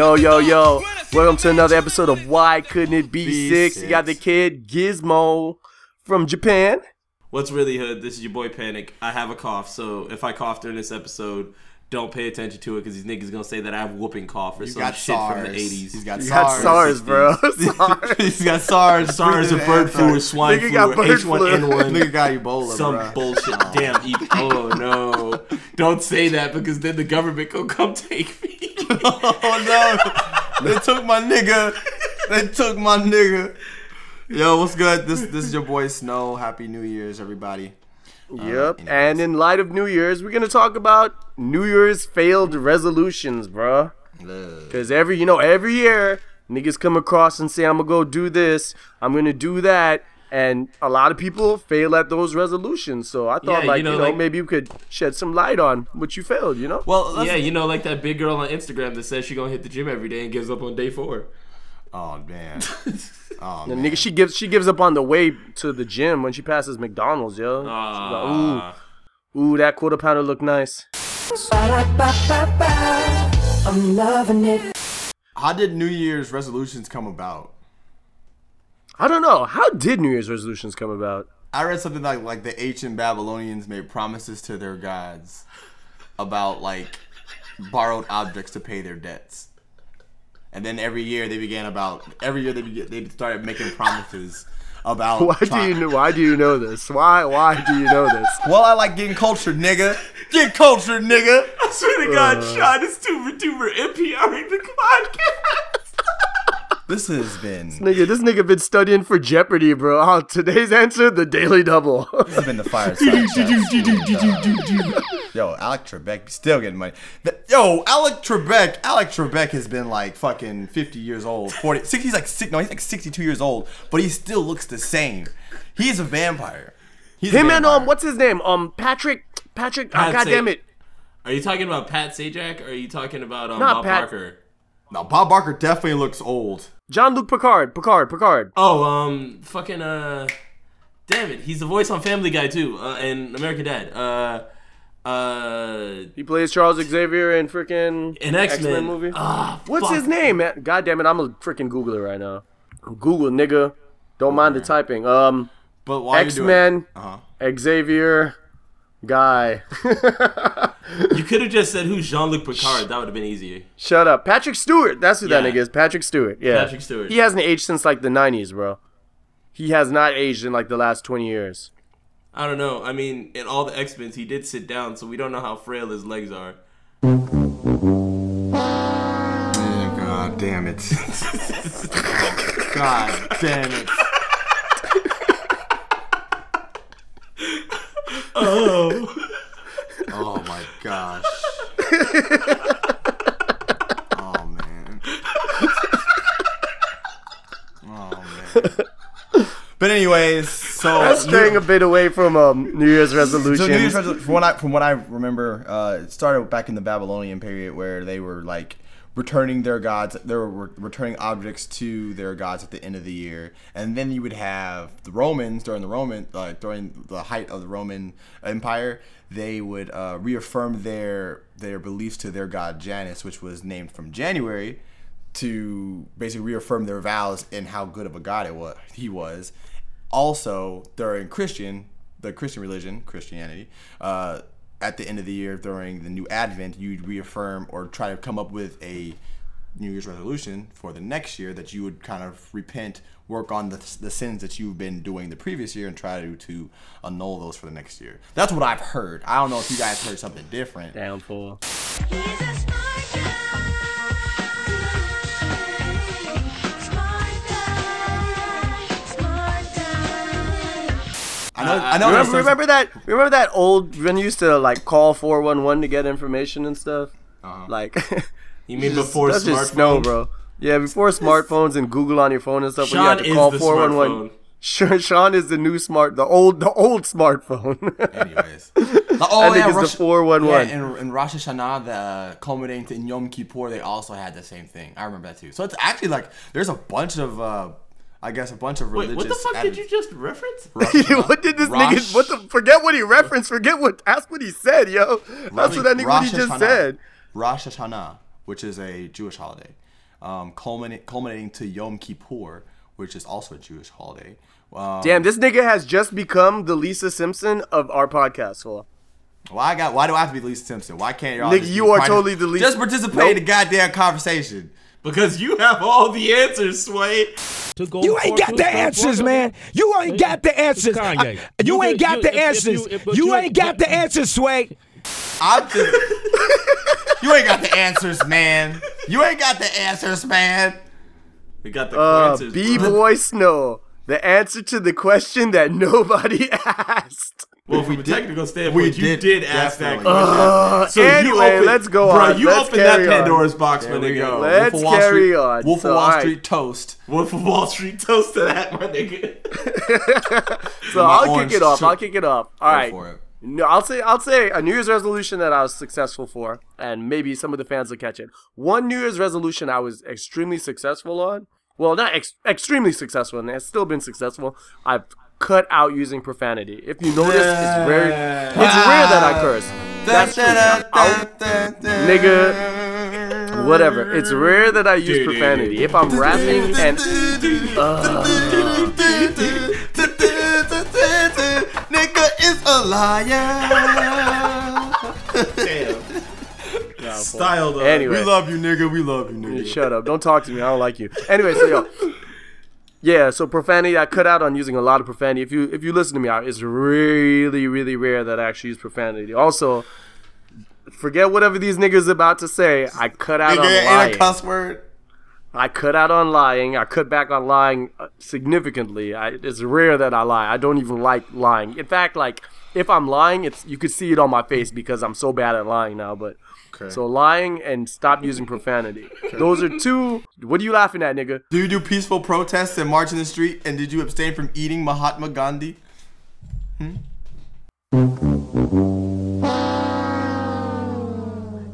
Yo, yo, yo. Welcome to another episode of Why Couldn't It Be, Be six? You got the kid Gizmo from Japan. What's really hood? This is your boy Panic. I have a cough, so if I cough during this episode, don't pay attention to it because these niggas gonna say that I have whooping cough or You some got shit SARS. from the eighties. He's got You SARS. got SARS, bro. SARS. He's got SARS. SARS or breathing bird flu or swine flu or H1N1. Nigga got Ebola, Some bro. bullshit. Damn. E- oh no! Don't say that because then the government gonna come take me. oh no! They took my nigga. They took my nigga. Yo, what's good? This this is your boy Snow. Happy New Year's, everybody. Uh, yep. anyways. And in light of New Year's, we're gonna talk about New Year's failed resolutions, bruh. Cause every you know every year niggas come across and say I'm gonna go do this, I'm gonna do that, and a lot of people fail at those resolutions. So I thought Yeah, like you know, know, like- maybe you could shed some light on what you failed. You know? Well, yeah, you know, like that big girl on Instagram that says she gonna hit the gym every day and gives up on day four. Oh man. Oh The man. nigga, she gives she gives up on the way to the gym when she passes McDonald's, yo. She's like, Ah. ooh, ooh, that quarter pounder look nice. I'm loving it. How did New Year's resolutions come about? I don't know. How did New Year's resolutions come about? I read something like like the ancient Babylonians made promises to their gods about like borrowed objects to pay their debts. And then every year they began about every year they began, they started making promises about Why do you know? Why do you know this? Why why do you know this? Well, I like getting cultured, nigga. Get cultured, nigga. I swear to God, Sean is tuber tuber NPRing the podcast. This has been Nigga, this nigga been studying for Jeopardy, bro. Oh, today's answer: the Daily Double. this has been the fireside. chat. Yo, Alec Trebek still getting money. The- Yo, Alec Trebek. Alec Trebek has been like fucking 50 years old. 40. 60, he's like six, no, he's like 62 years old, but he still looks the same. He's a vampire. He's a Him and um, what's his name? Um, Patrick. Patrick. Oh, Pat God damn it. Are you talking about Pat Sajak or are you talking about um, Not Bob Pat- Parker? No, Bob Barker definitely looks old. Jean Luc Picard. Picard. Picard. Oh, um, fucking uh, damn it, he's the voice on Family Guy too, uh, and American Dad. Uh, uh, He plays Charles Xavier in freaking an X Men movie. Ah, What's fuck. his name, man? God damn it, I'm gonna freaking Googler right now. Google, nigga. Don't mind the typing. Um, But why X Men, Uh-huh. Xavier, guy. You could have just said who's Jean Luc Picard. That would have been easier. Shut up, Patrick Stewart. That's who that nigga is. Patrick Stewart. Yeah, Patrick Stewart. He hasn't aged since like the '90s, bro. He has not aged in like the last 20 years. I don't know. I mean, in all the X Men, he did sit down, so we don't know how frail his legs are. Yeah, God damn it. God damn it. Oh. Oh my gosh. Oh man. Oh man. But anyways, so That's straying a bit away from um, New Year's resolutions. so New Year's resolution, from what I from what I remember, uh, it started back in the Babylonian period where they were like returning their gods, they were returning objects to their gods at the end of the year, and then you would have the Romans during the Roman uh, during the height of the Roman Empire, they would uh, reaffirm their their beliefs to their god Janus, which was named from January, to basically reaffirm their vows and how good of a god it was he was. Also, during Christian, the Christian religion, Christianity, uh, at the end of the year during the new Advent, you'd reaffirm or try to come up with a New Year's resolution for the next year that you would kind of repent, work on the, the sins that you've been doing the previous year, and try to, to annul those for the next year. That's what I've heard. I don't know if you guys heard something different. Downfall. I know. I know. Remember, remember that? Remember that old when you used to like call four one one to get information and stuff. Uh-huh. Like, You mean just- before that's smartphone? just snow, bro. Yeah, before smartphones and Google on your phone and stuff. when you had to call 411. smartphone. Sean, Sean is the new smart, the old, the old smartphone. Anyways, oh I think it's the 411. Yeah, and, and Rosh Hashanah, the culminating to in Yom Kippur, they also had the same thing. I remember that too. So it's actually like there's a bunch of, uh, I guess, a bunch of Wait, religious. what the fuck did you just reference? what did this Rosh- nigga? What the? Forget what he referenced. Forget what. Ask what he said, yo. That's what that nigga what he just Hashanah. said. Rosh Hashanah, which is a Jewish holiday. um, culminating, culminating to Yom Kippur, which is also a Jewish holiday. Um, Damn, this nigga has just become the Lisa Simpson of our podcast. Fool. Why I got? Why do I have to be Lisa Simpson? Why can't y'all? Nigga, you are partic- totally the Lisa- Just participate in the goddamn conversation. Because you have all the answers, Sway. To go You ain't got the answers, man. You ain't got the answers. I- you You ain't got the if- if answers. you- You you- ain't got the answers, Sway. I'm just. you ain't got the answers, man. You ain't got the answers, man. We got the Uh, answers. B boy Snow. The answer to the question that nobody asked. Well, from a did- technical standpoint, we you did did, ask that question. Uh, So you anyway, opened- let's go bro, on. you Let's opened that carry on. Pandora's box, my There we nigga. go. Let's Wolf of Wall carry Street, on. Wolf So, of Wall alright. Street toast. Wolf of Wall Street toast to that, my nigga. So My I'll kick it off. shirt. I'll kick it off. All right. for it. No, I'll say I'll say a New Year's resolution that I was successful for, and maybe some of the fans will catch it. One New Year's resolution I was extremely successful on. Well, not ex- extremely successful, and it's still been successful. I've cut out using profanity. If you notice, it's very it's rare that I curse. That's true. Nigga, whatever. It's rare that I use profanity. If I'm rapping and Nigga is a liar. Style though. anyway, We love you, nigga. We love you, nigga. Shut up. Don't talk to me. I don't like you. Anyway, so yo. Yeah, so profanity I cut out on using a lot of profanity. If you if you listen to me it's really, really rare that I actually use profanity. Also, forget whatever these niggas about to say. I cut out Nigga on lying. a cuss word. I cut out on lying. I cut back on lying uh, significantly. I, it's rare that I lie. I don't even like lying. In fact, like if I'm lying, it's you could see it on my face because I'm so bad at lying now. But so lying and stop using profanity. Those are two. What are you laughing at, nigga? Do you do peaceful protests and march in the street? And did you abstain from eating Mahatma Gandhi? Hmm?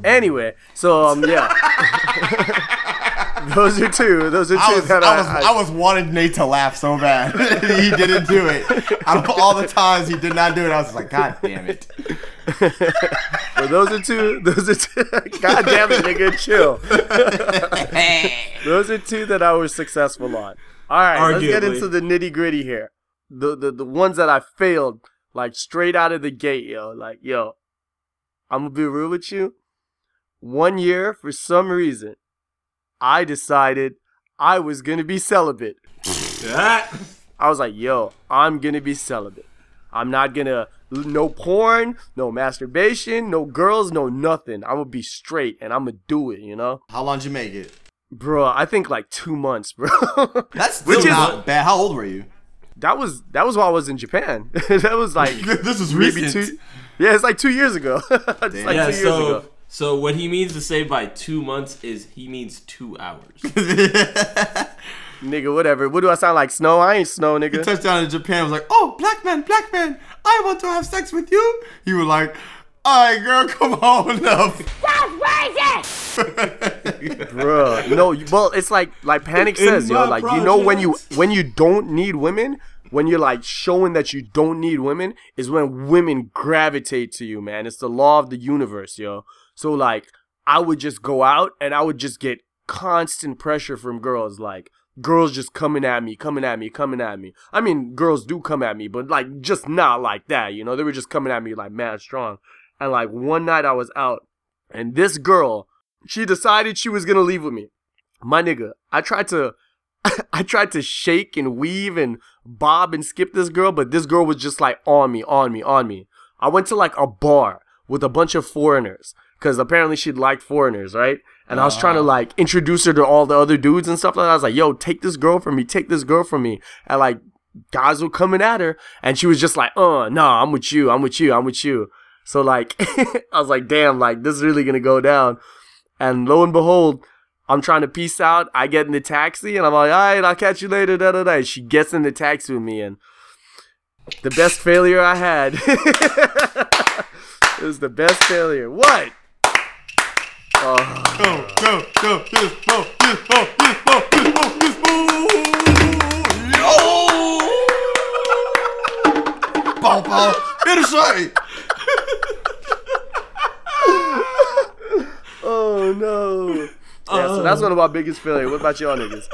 Anyway, so um yeah. those are two. Those are two I was, that I was, I, I was wanting Nate to laugh so bad. he didn't do it. Out of all the times he did not do it, I was like, God damn it. but those are two. Those are two. God damn it, nigga, chill. those are two that I was successful on. All right, let's get into the nitty gritty here. The, the the ones that I failed, like straight out of the gate, yo. Like yo, I'm gonna be real with you. One year, for some reason, I decided I was gonna be celibate. I was like, yo, I'm gonna be celibate. I'm not gonna no porn, no masturbation, no girls, no nothing. I'm gonna be straight and I'm gonna do it, you know? How long did you make it? Bro, I think like two months, bro. That's Which still is- not bad. How old were you? that was that was while I was in Japan. that was like This is maybe recent. two Yeah, it's like two years ago. it's like Yeah, two years so ago. So what he means to say by two months is he means two hours. Nigga, whatever. What do I sound like? Snow? I ain't snow, nigga. Touched down in Japan was like, oh, black man, black man, I want to have sex with you. You were like, all right, girl, come on up. Bro, no, you- well, it's like like Panic says, yo, my like you know when you when you don't need women, when you're like showing that you don't need women, is when women gravitate to you, man. It's the law of the universe, yo. So like, I would just go out and I would just get constant pressure from girls, like girls just coming at me, coming at me, coming at me. I mean, girls do come at me, but like just not like that, you know. They were just coming at me like mad strong. And like one night I was out, and this girl she decided she was gonna leave with me. My nigga, I tried to I tried to shake and weave and bob and skip this girl, but this girl was just like on me, on me, on me. I went to like a bar with a bunch of foreigners because apparently she liked foreigners, right? And I was trying to like introduce her to all the other dudes and stuff like that. I was like, yo, take this girl from me, take this girl from me. And like guys were coming at her and she was just like, uh, nah, I'm with you, I'm with you, I'm with you. So like I was like, damn, like this is really gonna go down. And lo and behold, I'm trying to peace out. I get in the taxi and I'm like, all right, I'll catch you later. Da, da, da. She gets in the taxi with me and the best failure I had. it was the best failure. What? Go, go, go, yes, go, yes, go, yes, go, yes, go, yes, go. Yo! Bow, bow, hit a shot. Oh no. Yeah, so that's one of my biggest failures. What about y'all niggas?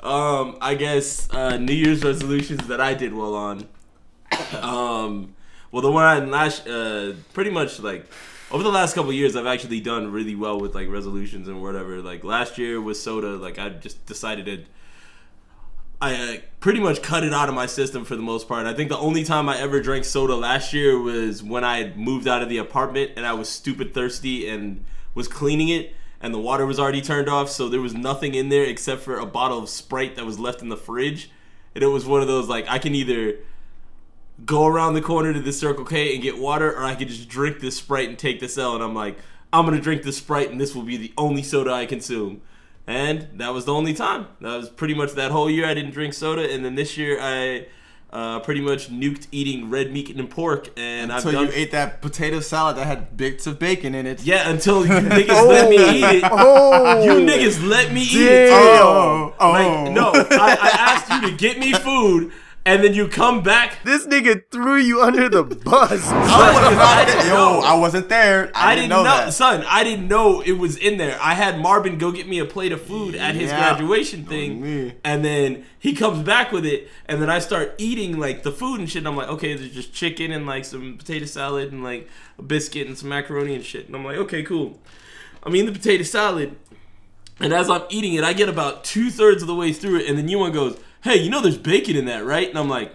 Um, I guess uh, New Year's resolutions that I did well on. Um, well, the one I last, uh, pretty much like over the last couple years, I've actually done really well with like resolutions and whatever. Like last year with soda, like I just decided to. I uh, pretty much cut it out of my system for the most part. I think the only time I ever drank soda last year was when I had moved out of the apartment and I was stupid thirsty and was cleaning it and the water was already turned off, so there was nothing in there except for a bottle of Sprite that was left in the fridge. And it was one of those like I can either go around the corner to the Circle K and get water, or I could just drink this Sprite and take this L. And I'm like, I'm gonna drink this Sprite, and this will be the only soda I consume. And that was the only time. That was pretty much that whole year I didn't drink soda, and then this year I uh, pretty much nuked eating red meat and pork. And I've Until done you ate that potato salad that had bits of bacon in it. yeah until you niggas let me eat it. Oh, You niggas let me eat it. Damn. Oh, oh. Like, no, I, I asked you to get me food, and then you come back. This nigga threw you under the bus. I was Because I not didn't there. know. Yo, I wasn't there. I, I didn't didn't know, know, that. son. I didn't know it was in there. I had Marvin go get me a plate of food at his graduation oh, thing, me. and then he comes back with it, and then I start eating like the food and shit. And I'm like, okay, there's just chicken and like some potato salad and like a biscuit and some macaroni and shit. And I'm like, okay, cool. I'm eating the potato salad, and as I'm eating it, I get about two thirds of the way through it, and then one goes, "Hey, you know there's bacon in that, right?" And I'm like,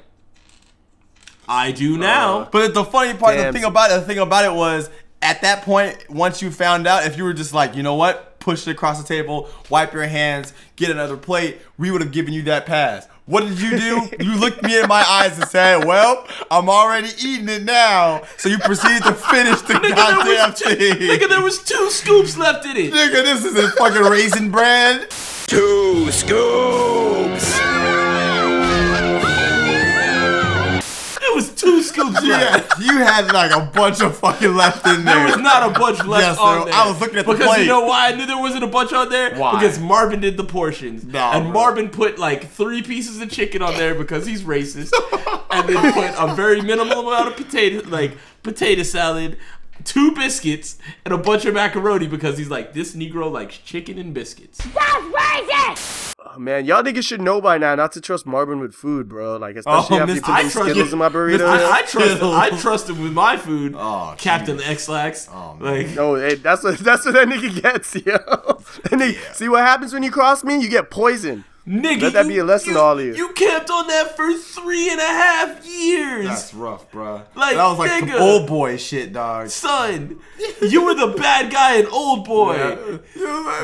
"I do now." Uh, but the funny part, Damn. the thing about it, the thing about it was, at that point, once you found out, if you were just like, you know what, push it across the table, wipe your hands, get another plate, we would have given you that pass. What did you do? you looked me in my eyes and said, "Well, I'm already eating it now." So you proceeded to finish the Nigga, goddamn there was, thing. nigga, there was two scoops left in it. Nigga, this is a fucking raisin bran. Two scoops. It was two scoops Yeah, you had like a bunch of fucking left in there. There was not a bunch left Yes, on there. I was looking at the because plate. you know why I knew there wasn't a bunch on there? Why? Because Marvin did the portions, Nah, and bro. Marvin put like three pieces of chicken on there because he's racist, and then put a very minimal amount of potato, like potato salad, two biscuits, and a bunch of macaroni because he's like this Negro likes chicken and biscuits. Oh, man, y'all niggas should know by now not to trust Marvin with food, bro. Like especially Oh, after you put I trust Skittles you. in my burrito. I, I trust. I trust him with my food. Oh, Captain jeez. Ex-Lax. Oh, man. like. No, hey, that's what that's what that nigga gets, yo. And they, see what happens when you cross me? You get poisoned. Nigga, Let that you- be a lesson to all of you. You camped on that for three and a half years. That's rough, bro. Like, that was like some old boy shit, dog. Son, you were the bad guy in Old Boy.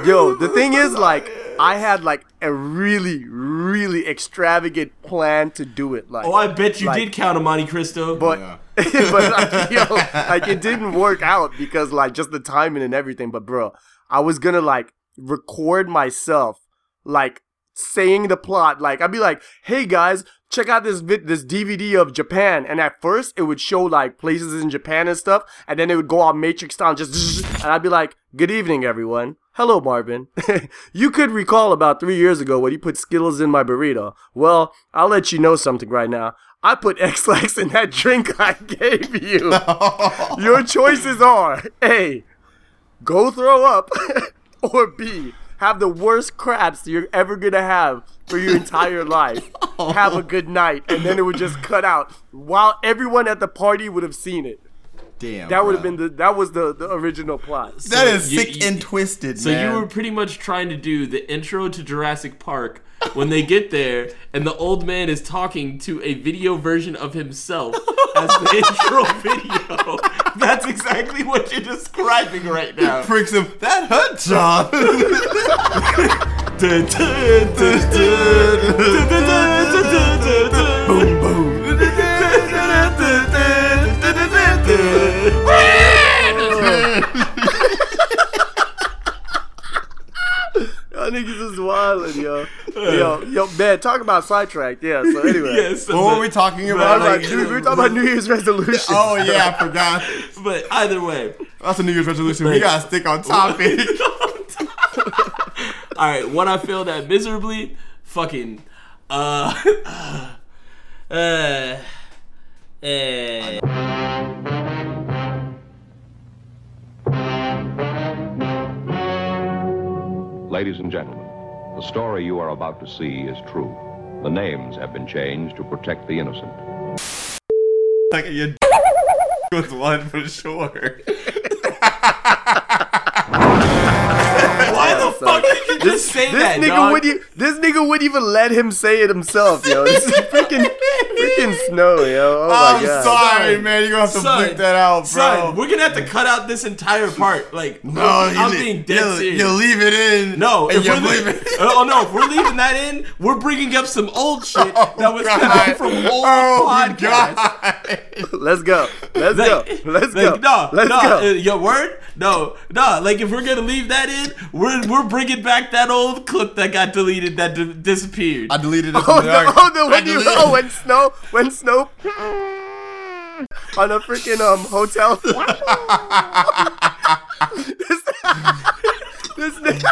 Yo, the thing is, like, I had like a really, really extravagant plan to do it. Like, Oh, I bet you Like- did count a Monte Cristo. but Yeah. but like, yo, like it didn't work out because like just the timing and everything. But bro, I was gonna like record myself like saying the plot. Like I'd be like, "Hey guys, check out this vid- this DVD of Japan." And at first, it would show like places in Japan and stuff, and then it would go on Matrix style, just and I'd be like, "Good evening, everyone." Hello, Marvin. you could recall about three years ago when you put Skittles in my burrito. Well, I'll let you know something right now. I put Ex-Lax in that drink I gave you. Your choices are A. Go throw up, or B. Have the worst craps you're ever gonna have for your entire life. Have a good night, and then it would just cut out while everyone at the party would have seen it. Damn. That would have been the that was the, the original plot. That is you- sick you- and twisted, So man. you were pretty much trying to do the intro to Jurassic Park when they get there and the old man is talking to a video version of himself as the intro video. That's exactly what you're describing right now. pricks him. That hurt, John. boom boom. Y'all niggas is wildin', yo. Yo, yo, man, talk about sidetracked. Yeah, so anyway. Yes. what were we talking about? like, Like, we were talking about New Year's resolutions. oh yeah, I forgot. But either way. That's a New Year's resolution. We gotta stick on topic. All right, what I failed at miserably, fucking, uh, uh, uh. Ladies and gentlemen, the story you are about to see is true. The names have been changed to protect the innocent. Like you with one for sure. Why fuck did you just say This that, nigga dog? would this nigga wouldn't even let him say it himself, yo. This is freaking freaking snow, yo. Oh my I'm god. sorry, Son, man. You're gonna have to son, bleep that out, bro. Son, we're gonna have to cut out this entire part. Like, no, I'm you, being dead you, serious. you leave it in. no, if you we're bleep leaving, oh no, if we're leaving that in, we're bringing up some old shit that was God. coming from old oh, podcasts. God. Let's go. Let's go. Let's like, go. No, Let's no, go. uh, your word? No, no. Like if we're gonna leave that in, we're we're bringing back that old clip that got deleted that d- disappeared. I deleted it. Oh, from the, the oh, the when you deleted oh when snow when snow on a freaking um hotel. this, this nigga.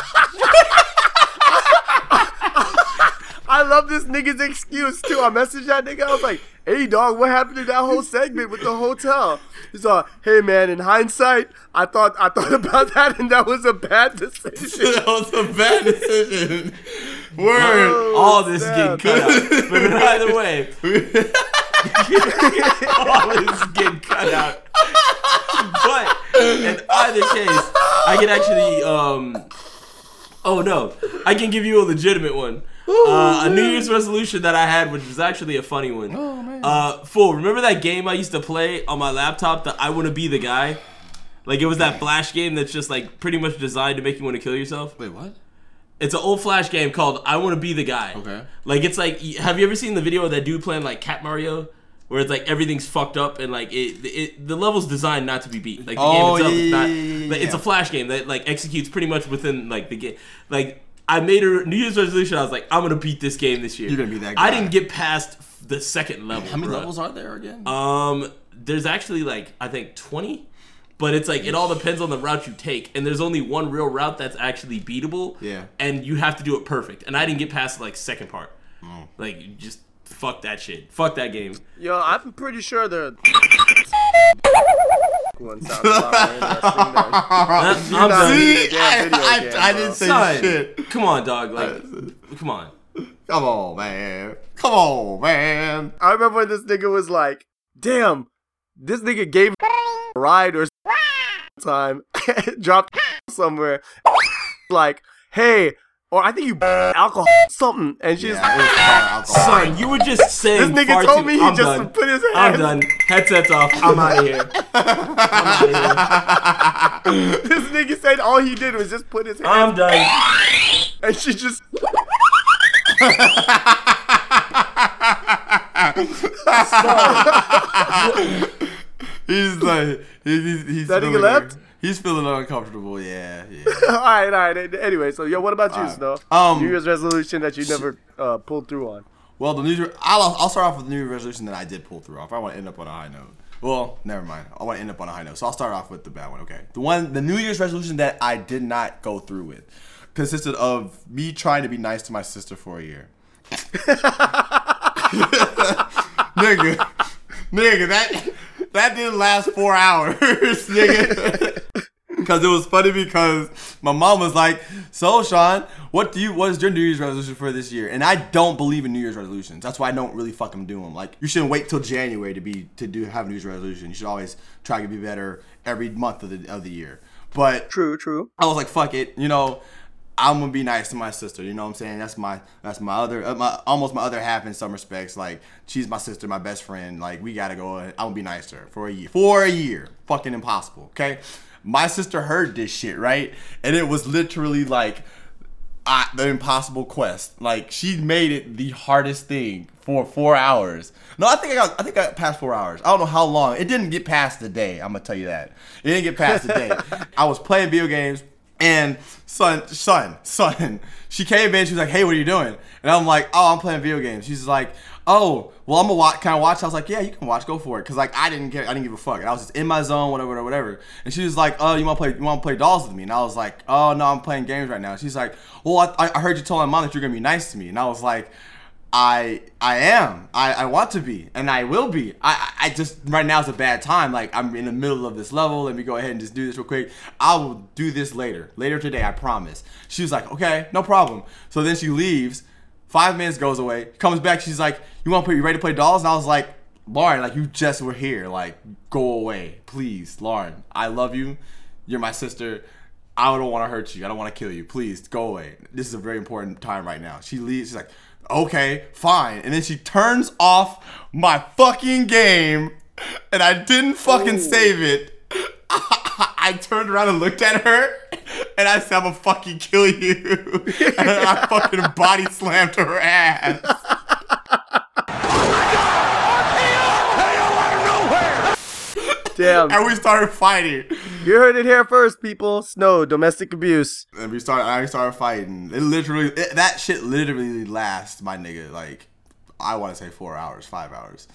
I love this nigga's excuse too. I messaged that nigga. I was like, "Hey dog, what happened to that whole segment with the hotel?" He's like, "Hey man, in hindsight, I thought I thought about that and that was a bad decision." that was a bad decision. Word. All this snap. getting cut out. But either way, all this getting cut out. But in either case, I can actually um. Oh no, I can give you a legitimate one. Uh, a New Year's resolution that I had, which was actually a funny one. Oh man. Uh, full. Remember that game I used to play on my laptop? That I want to be the guy. Like it was that flash game that's just like pretty much designed to make you want to kill yourself. Wait, what? It's an old flash game called I Want to Be the Guy. Okay. Like it's like, have you ever seen the video of that dude playing like Cat Mario, where it's like everything's fucked up and like it, it the level's designed not to be beat. Like the Oh, game itself is yeah, not. yeah, yeah, like, It's a flash game that like executes pretty much within like the game. Like I made a New Year's resolution. I was like, I'm gonna beat this game this year. You're gonna be that Guy. I didn't get past the second level. How many bruh. levels are there again? Um, there's actually like I think 20, but it's like it all depends on the route you take, and there's only one real route that's actually beatable. Yeah. and you have to do it perfect. And I didn't get past like second part. Mm. Like just fuck that shit. Fuck that game. Yo, I'm pretty sure the one sounds a lot more interesting than I'm not. See? See, Yeah, I, I, game, I bro. didn't say Son, shit. come on, dog. Like, come on. Come on, man. Come on, man. I remember when this nigga was like, "Damn, this nigga gave a ride or time, dropped somewhere, like, hey." Or I think you alcohol something, and she's Yeah, it was hard alcohol. Son, you were just saying. This nigga told too- me he I'm just done. put his hand. I'm done. Headsets off. I'm out of here. I'm out here. this nigga said all he did was just put his hands, I'm done. and she just He's like, he's, he's, he's That nigga left? He's feeling uncomfortable. Yeah, yeah. all right, all right. Anyway, so yo, what about you, Alright. Snow? Um, New Year's resolution that you never uh, pulled through on. Well, the New Year, I'll, I'll start off with the New Year resolution that I did pull through off. I want to end up on a high note. Well, never mind. I want to end up on a high note. So I'll start off with the bad one. Okay. The one, the New Year's resolution that I did not go through with consisted of me trying to be nice to my sister for a year. nigga, nigga, that that didn't last four hours, nigga. Because it was funny because my mom was like, "So, Sean, what do you? What is your New Year's resolution for this year?" And I don't believe in New Year's resolutions. That's why I don't really fucking do them. Like, you shouldn't wait till January to be to do have a New Year's resolution. You should always try to be better every month of the of the year. But True, true. I was like, fuck it, you know, I'm gonna be nice to my sister. You know what I'm saying? That's my that's my other uh, my almost my other half in some respects. Like she's my sister, my best friend. Like we gotta go. I'm gonna be nice to her for a year. For a year, fucking impossible. Okay, my sister heard this shit right, and it was literally like. I, the impossible quest. Like she made it the hardest thing for four hours. No, I think I got. I think I got past four hours. I don't know how long. It didn't get past the day. I'm gonna tell you that. It didn't get past the day. I was playing video games, and son, son, son. She came in. She was like, "Hey, what are you doing?" And I'm like, "Oh, I'm playing video games." She's like, "Oh, well, I'm gonna watch. Can I watch?" I was like, "Yeah, you can watch. Go for it." Cause like I didn't care. I didn't give a fuck. And I was just in my zone, whatever, whatever, whatever. And she was like, "Oh, you want to play? You want to play dolls with me?" And I was like, "Oh no, I'm playing games right now." She's like, "Well, I, I heard you tell my mom that you're gonna be nice to me." And I was like. I I am. I, I want to be, and I will be. I I just right now is a bad time. Like I'm in the middle of this level. Let me go ahead and just do this real quick. I will do this later. Later today, I promise. She was like, okay, no problem. So then she leaves. Five minutes goes away. Comes back. She's like, you want to play? You ready to play dolls? And I was like, Lauren, like you just were here. Like go away, please, Lauren. I love you. You're my sister. I don't want to hurt you. I don't want to kill you. Please go away. This is a very important time right now. She leaves. She's like, okay, fine. And then she turns off my fucking game, and I didn't fucking save it. I turned around and looked at her, and I said, "I'm gonna fucking kill you," and I fucking body slammed her ass. Damn. And we started fighting. You heard it here first, people. Snow, domestic abuse. And we started. I started fighting. It literally. It, that shit literally lasts, my nigga. Like, I want to say four hours, five hours.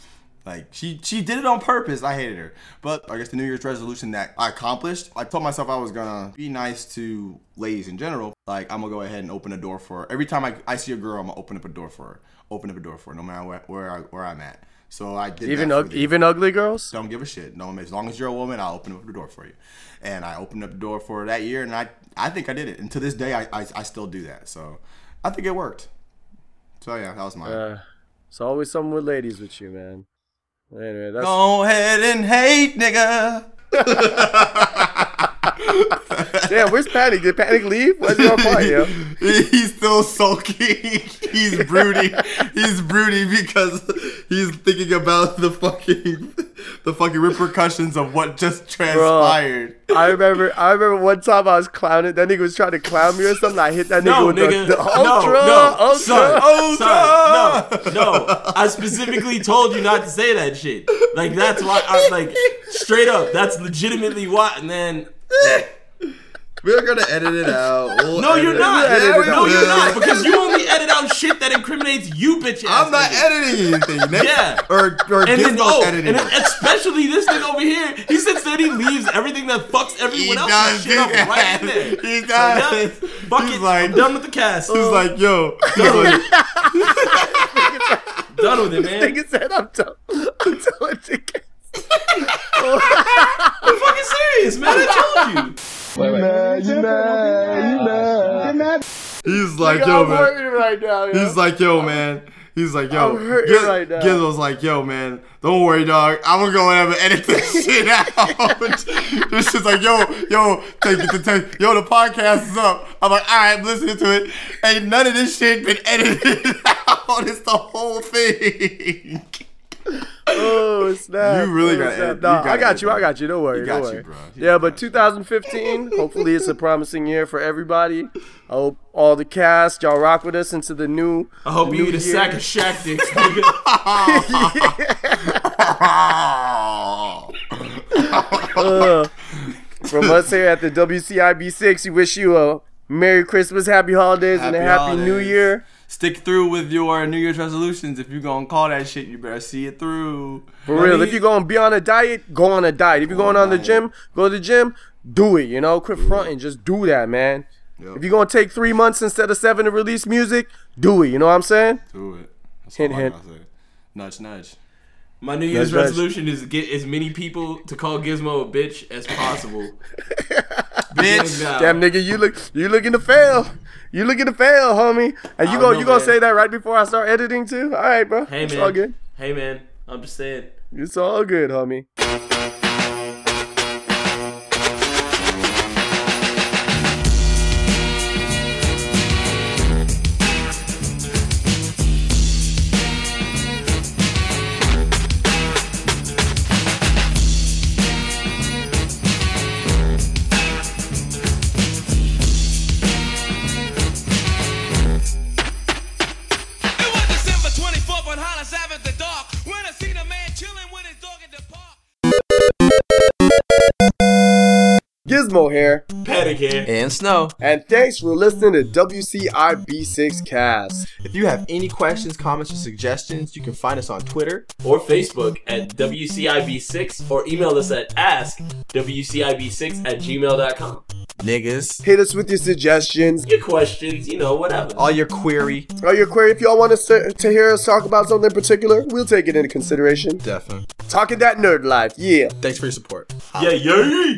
Like she she did it on purpose. I hated her. But I guess the New Year's resolution that I accomplished, I told myself I was gonna be nice to ladies in general. Like I'm gonna go ahead and open a door for her. Every time I, I see a girl, I'm gonna open up a door for her. Open up a door for her, no matter where where, I, where I'm at. So I did Even that for even ugly girls. Don't give a shit. No, as long as you're a woman, I'll open up the door for you. And I opened up the door for that year, and I I think I did it. And to this day, I I, I still do that. So I think it worked. So yeah, that was mine. Uh, it's always something with ladies with you, man. Anyway, that's Go ahead and hate, nigga. damn. Where's Panic? Did Panic leave? Where's your part, yo? he's still sulky. he's broody. he's broody because he's thinking about the fucking the fucking repercussions of what just transpired. I remember, I remember one time I was clowning. That nigga was trying to clown me or something. I hit that nigga No, with nigga. the, the ultra, no, no, ultra. son, Ultra! son, no, no. I specifically told you not to say that shit. Like that's why, I, like straight up, that's legitimately why. And then, We're gonna edit it out. We'll no, you're not. Yeah, we no, you're not, because you only edit out shit that incriminates you, bitch. I'm not editing anything. Yeah. Or or And then, oh, editing and especially this thing over here, he sits there he leaves everything that fucks everyone He does shit up right there. He So, does. yeah, fuck He's it. like- I'm done with the cast. He's like, yo, he's done with it, man. Nigga said, "I'm done. I'm done with the game." I'm fucking serious, man. I told you. He's like, Nigga, yo, I'm man. hurting right now. Yo. He's like, yo, man. He's like, yo. I'm Giz- right now. Gizmo's like, yo, man. Don't worry, dog. I'm gonna go ahead and edit this shit out. this shit's like, yo, yo, take it to take. Yo, the podcast is up. I'm like, all right, I'm listening to it. Ain't none of this shit been edited out. It's the whole thing. Oh snap! You really oh, gotta snap. edit- No, you I gotta got edit, you. I got you. Don't worry. You got don't you, worry. bro. You Yeah, got but 2015. hopefully, it's a promising year for everybody. I hope all the cast y'all rock with us into the new. I hope the you new eat a sack of Shack dicks, nigga. Uh, from us here at the WCIB6, we wish you a Merry Christmas, Happy Holidays, and a Happy Happy New. Year. Stick through with your New Year's resolutions. If you're gonna call that shit, you better see it through. For real, if you're gonna be on a diet, go on a diet. If you're going on on the gym, go to the gym. Do it. You know, quit fronting. Just do that, man. Yep. If you're gonna take three months instead of seven to release music, do it. You know what I'm saying? Do it. That's Hint, hint. Nudge, nudge. My New Year's That's right. resolution is to get as many people to call Gizmo a bitch as possible. Bitch. Now. Damn nigga, you look you looking to fail. You looking to fail, homie. And you I go know, you gonna say that right before I start editing too? All right, bro. Hey it's man. all good. Hey man. I'm just saying. It's all good, homie. Gizmo here, Panic here. And snow. and thanks for listening to WCIB6 Cast. If you have any questions, comments, or suggestions, you can find us on Twitter. Or Facebook at WCIB6 or email us at askwcib6 at gmail.com. niggas. Hit us with your suggestions. Your questions, you know, whatever. All your query. All your query. If y'all want us to, to hear us talk about something in particular, we'll take it into consideration. Definitely. Talking that nerd life. Yeah. Thanks for your support. Yeah, yeah.